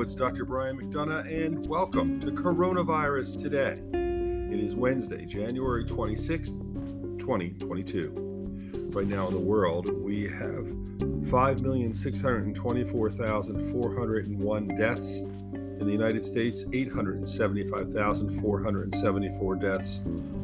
It's Dr. Brian McDonough, and welcome to Coronavirus Today. It is Wednesday, January 26th, 2022. Right now in the world, we have 5,624,401 deaths. In the United States, 875,474 deaths,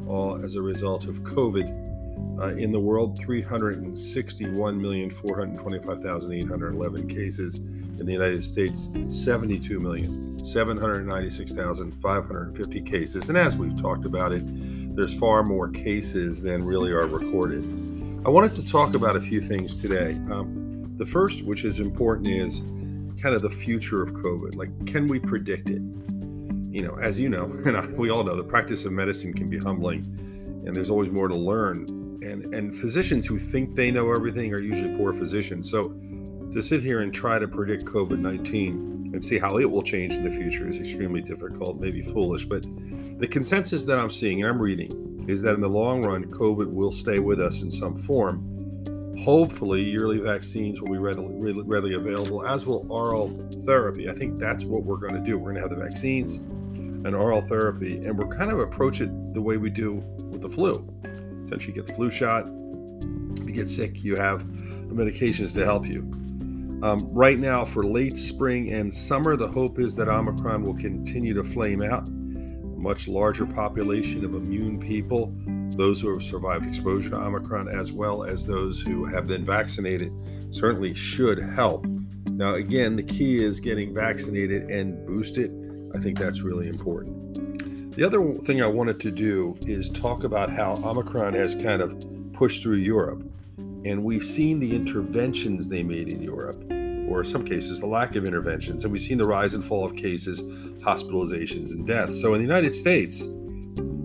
all as a result of COVID uh, in the world, 361,425,811 cases. In the United States, 72,796,550 cases. And as we've talked about it, there's far more cases than really are recorded. I wanted to talk about a few things today. Um, the first, which is important, is kind of the future of COVID. Like, can we predict it? You know, as you know, and I, we all know, the practice of medicine can be humbling, and there's always more to learn and and physicians who think they know everything are usually poor physicians. So to sit here and try to predict COVID nineteen and see how it will change in the future is extremely difficult, maybe foolish. But the consensus that I'm seeing and I'm reading is that in the long run, COVID will stay with us in some form. Hopefully, yearly vaccines will be readily, readily available, as will oral therapy. I think that's what we're going to do. We're going to have the vaccines and oral therapy, and we're kind of approach it the way we do with the flu. Essentially, get the flu shot. If you get sick, you have medications to help you. Um, right now, for late spring and summer, the hope is that Omicron will continue to flame out. A much larger population of immune people, those who have survived exposure to Omicron, as well as those who have been vaccinated, certainly should help. Now, again, the key is getting vaccinated and boosted. I think that's really important. The other thing I wanted to do is talk about how Omicron has kind of pushed through Europe. And we've seen the interventions they made in Europe, or in some cases, the lack of interventions. And we've seen the rise and fall of cases, hospitalizations, and deaths. So in the United States,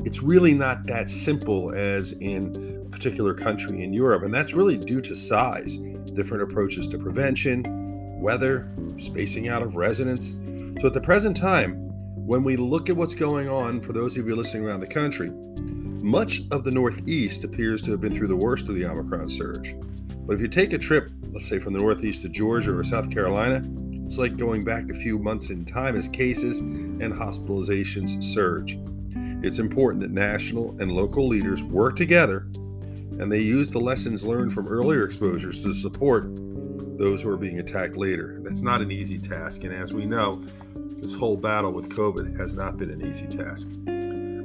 it's really not that simple as in a particular country in Europe. And that's really due to size, different approaches to prevention, weather, spacing out of residents. So at the present time, when we look at what's going on, for those of you listening around the country, much of the Northeast appears to have been through the worst of the Omicron surge. But if you take a trip, let's say from the Northeast to Georgia or South Carolina, it's like going back a few months in time as cases and hospitalizations surge. It's important that national and local leaders work together and they use the lessons learned from earlier exposures to support those who are being attacked later. That's not an easy task, and as we know, this whole battle with COVID has not been an easy task.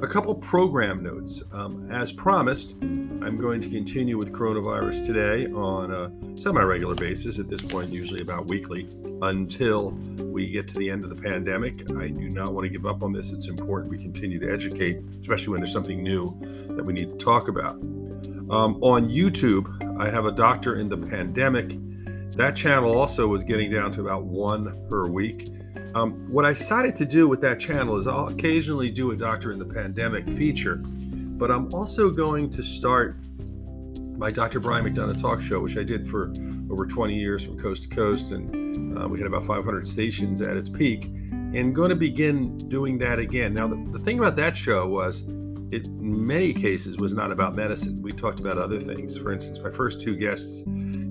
A couple program notes. Um, as promised, I'm going to continue with coronavirus today on a semi regular basis, at this point, usually about weekly, until we get to the end of the pandemic. I do not want to give up on this. It's important we continue to educate, especially when there's something new that we need to talk about. Um, on YouTube, I have a doctor in the pandemic. That channel also was getting down to about one per week. Um, what I decided to do with that channel is I'll occasionally do a Doctor in the Pandemic feature, but I'm also going to start my Dr. Brian McDonough talk show, which I did for over 20 years from coast to coast, and uh, we had about 500 stations at its peak, and going to begin doing that again. Now, the, the thing about that show was it in many cases was not about medicine. We talked about other things. For instance, my first two guests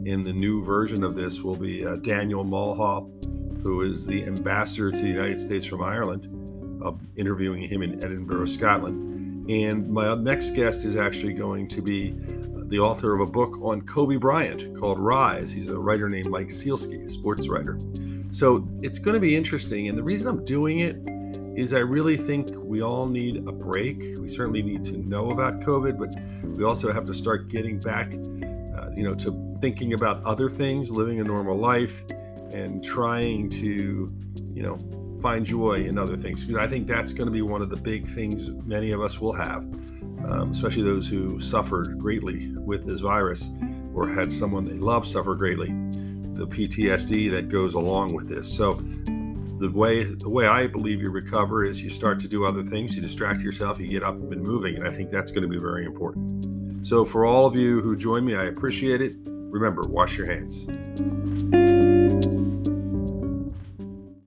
in the new version of this will be uh, Daniel Mulhall who is the ambassador to the United States from Ireland, uh, interviewing him in Edinburgh, Scotland. And my next guest is actually going to be uh, the author of a book on Kobe Bryant called Rise. He's a writer named Mike Sielski, a sports writer. So it's going to be interesting. And the reason I'm doing it is I really think we all need a break. We certainly need to know about COVID, but we also have to start getting back, uh, you know, to thinking about other things, living a normal life, and trying to, you know, find joy in other things. Because I think that's going to be one of the big things many of us will have, um, especially those who suffered greatly with this virus or had someone they love suffer greatly. The PTSD that goes along with this. So the way the way I believe you recover is you start to do other things, you distract yourself, you get up and moving, and I think that's going to be very important. So for all of you who join me, I appreciate it. Remember, wash your hands.